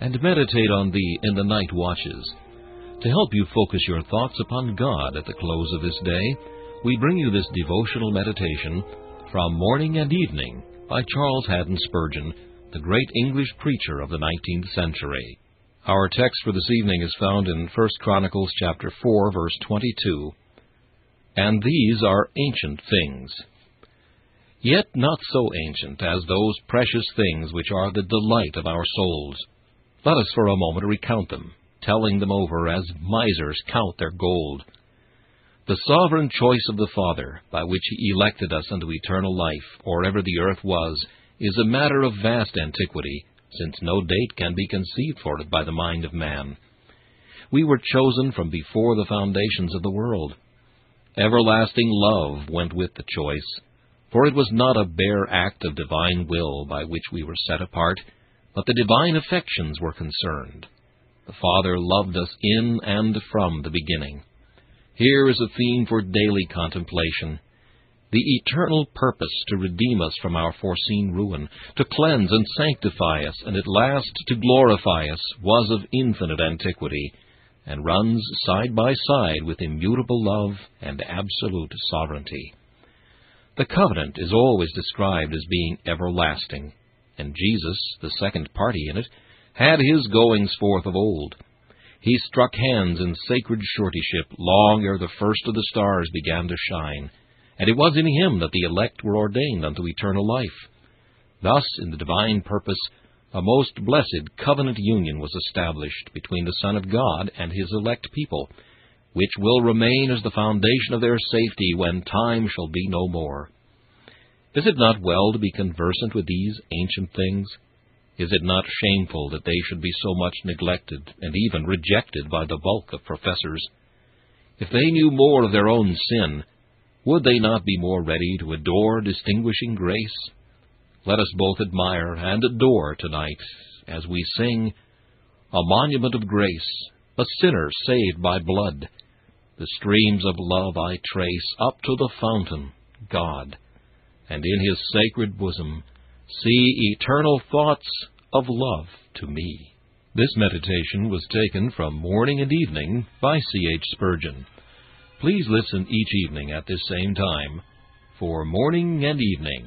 and meditate on thee in the night watches. To help you focus your thoughts upon God at the close of this day, we bring you this devotional meditation from Morning and Evening by Charles Haddon Spurgeon, the great English preacher of the 19th century. Our text for this evening is found in 1 Chronicles chapter 4 verse 22. And these are ancient things, yet not so ancient as those precious things which are the delight of our souls. Let us for a moment recount them, telling them over as misers count their gold. The sovereign choice of the Father, by which He elected us unto eternal life, or ever the earth was, is a matter of vast antiquity, since no date can be conceived for it by the mind of man. We were chosen from before the foundations of the world. Everlasting love went with the choice, for it was not a bare act of divine will by which we were set apart, but the divine affections were concerned. The Father loved us in and from the beginning. Here is a theme for daily contemplation. The eternal purpose to redeem us from our foreseen ruin, to cleanse and sanctify us, and at last to glorify us, was of infinite antiquity, and runs side by side with immutable love and absolute sovereignty. The covenant is always described as being everlasting and Jesus, the second party in it, had his goings forth of old. He struck hands in sacred suretyship long ere the first of the stars began to shine, and it was in him that the elect were ordained unto eternal life. Thus, in the divine purpose, a most blessed covenant union was established between the Son of God and his elect people, which will remain as the foundation of their safety when time shall be no more. Is it not well to be conversant with these ancient things? Is it not shameful that they should be so much neglected and even rejected by the bulk of professors? If they knew more of their own sin, would they not be more ready to adore distinguishing grace? Let us both admire and adore tonight as we sing, A monument of grace, a sinner saved by blood. The streams of love I trace up to the fountain, God and in his sacred bosom see eternal thoughts of love to me. This meditation was taken from Morning and Evening by C. H. Spurgeon. Please listen each evening at this same time for Morning and Evening.